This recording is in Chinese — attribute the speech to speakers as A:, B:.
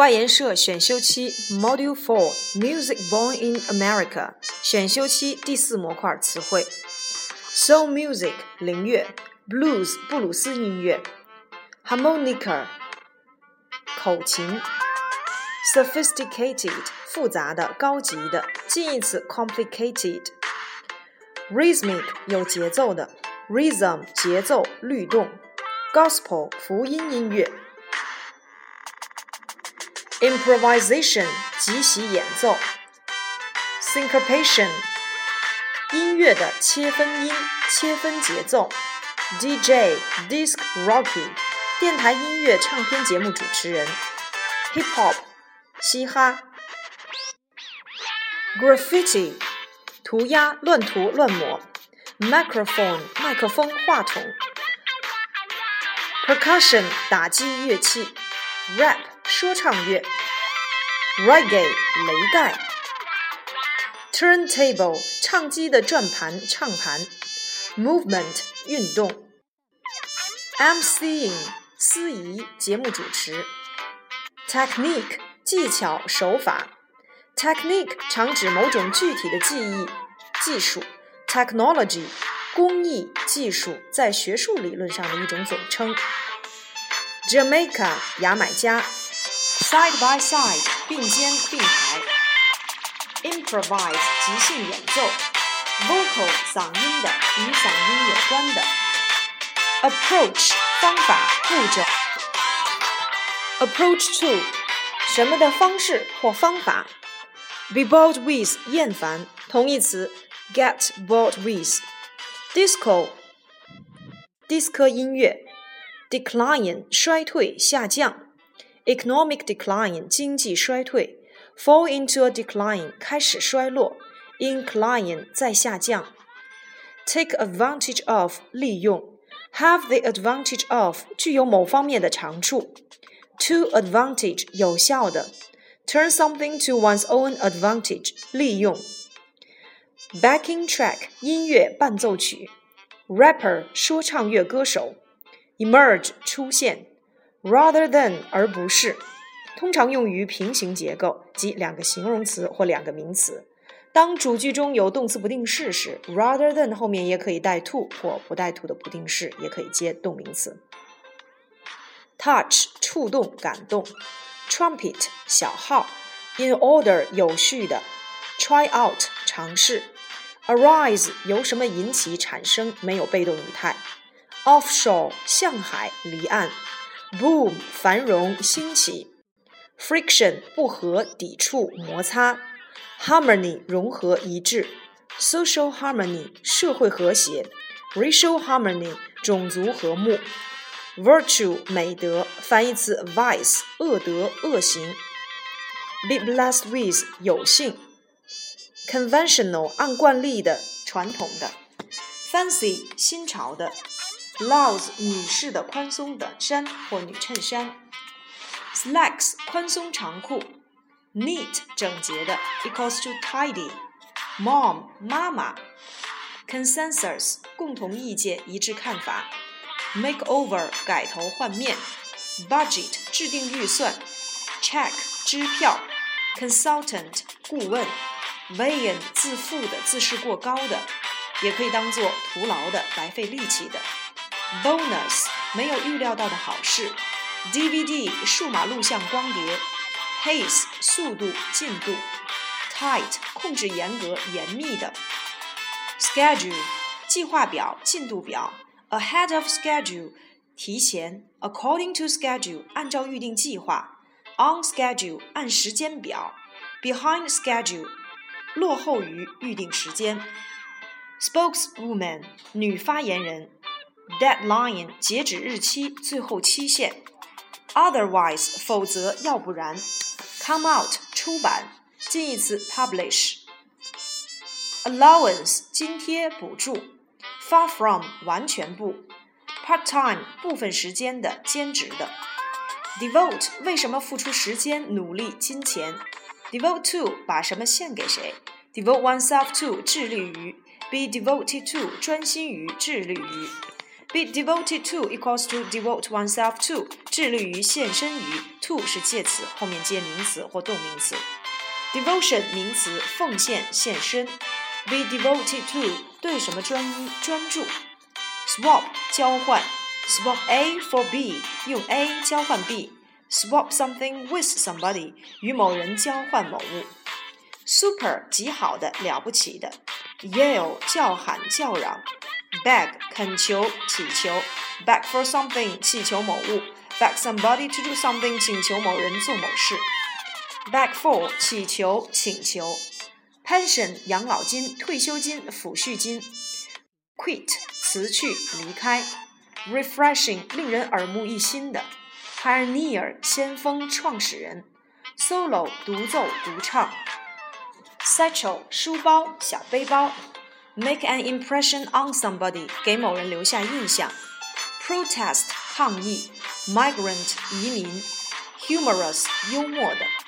A: 外研社选修期 Module Four Music Born in America 选修期第四模块词汇 Soul Music 灵乐 Blues 布鲁斯音乐 Harmonica 口琴 Sophisticated 复杂的、高级的，近义词 complicated Rhythmic 有节奏的 Rhythm 节奏、律动 Gospel 福音音乐。Improvisation 即席演奏，syncopation 音乐的切分音、切分节奏，DJ disc rocky 电台音乐唱片节目主持人，hip hop 嘻哈，graffiti 涂鸦、乱涂、乱抹，microphone 麦克风、话筒，percussion 打击乐器，rap 说唱乐，reggae 雷盖，turntable 唱机的转盘唱盘，movement 运动，emceeing 司仪节目主持，technique 技巧手法，technique 常指某种具体的技艺技术，technology 工艺技术在学术理论上的一种总称，Jamaica 牙买加。Side by side，并肩并排。Improvise，即兴演奏。Vocal，嗓音的，与嗓音有关的。Approach，方法、步骤。Approach to，什么的方式或方法。Be bored with，厌烦。同义词，get bored with。Disco，迪斯科音乐。Decline，衰退、下降。 economic decline 经济衰退，fall into a decline 开始衰落，incline 在下降，take advantage of 利用，have the advantage of 具有某方面的长处，to advantage 有效的，turn something to one's own advantage 利用，backing track 音乐伴奏曲，rapper 说唱乐歌手，emerge 出现。 Rather than 而不是，通常用于平行结构，即两个形容词或两个名词。当主句中有动词不定式时，rather than 后面也可以带 to 或不带 to 的不定式，也可以接动名词。touch 触动、感动，trumpet 小号，in order 有序的，try out 尝试，arise 由什么引起产生，没有被动语态，offshore 向海离岸。Boom，繁荣兴起；friction，不和、抵触、摩擦；harmony，融合一致；social harmony，社会和谐；racial harmony，种族和睦；virtue，美德，反义词 vice，恶德、恶行；be blessed with，有幸；conventional，按惯例的、传统的；fancy，新潮的。blouse 女士的宽松的衫或女衬衫，slacks 宽松长裤，neat 整洁的 equals to tidy，mom 妈妈，consensus 共同意见一致看法，makeover 改头换面，budget 制定预算，check 支票，consultant 顾问，vain 自负的自视过高的，也可以当做徒劳的白费力气的。 Bonus 没有预料到的好事，DVD 数码录像光碟，pace 速度进度，tight 控制严格严密的，schedule 计划表进度表，ahead of schedule 提前，according to schedule 按照预定计划，on schedule 按时间表，behind schedule 落后于预定时间，spokeswoman 女发言人。deadline 截止日期，最后期限。otherwise 否则要不然。come out 出版，近义词 publish。allowance 津贴补助。far from 完全不。part time 部分时间的兼职的。devote 为什么付出时间、努力、金钱？devote to 把什么献给谁？devote oneself to 致力于。be devoted to 专心于、致力于。 Be devoted to equals to devote oneself to，致力于献身于，to 是介词，后面接名词或动名词。Devotion 名词，奉献、献身。Be devoted to 对什么专一、专注。Swap 交换，swap A for B，用 A 交换 B。Swap something with somebody，与某人交换某物。Super 极好的、了不起的。Yell 叫喊、叫嚷。 Beg 恳求、祈求，beg for something 祈求某物，beg somebody to do something 请求某人做某事，beg for 祈求、请求，pension 养老金、退休金、抚恤金，quit 辞去、离开，refreshing 令人耳目一新的，pioneer 先锋、创始人，solo 独奏、独唱，satchel 书包、小背包。Make an impression on somebody，给某人留下印象。Protest，抗议。Migrant，移民。Humorous，幽默的。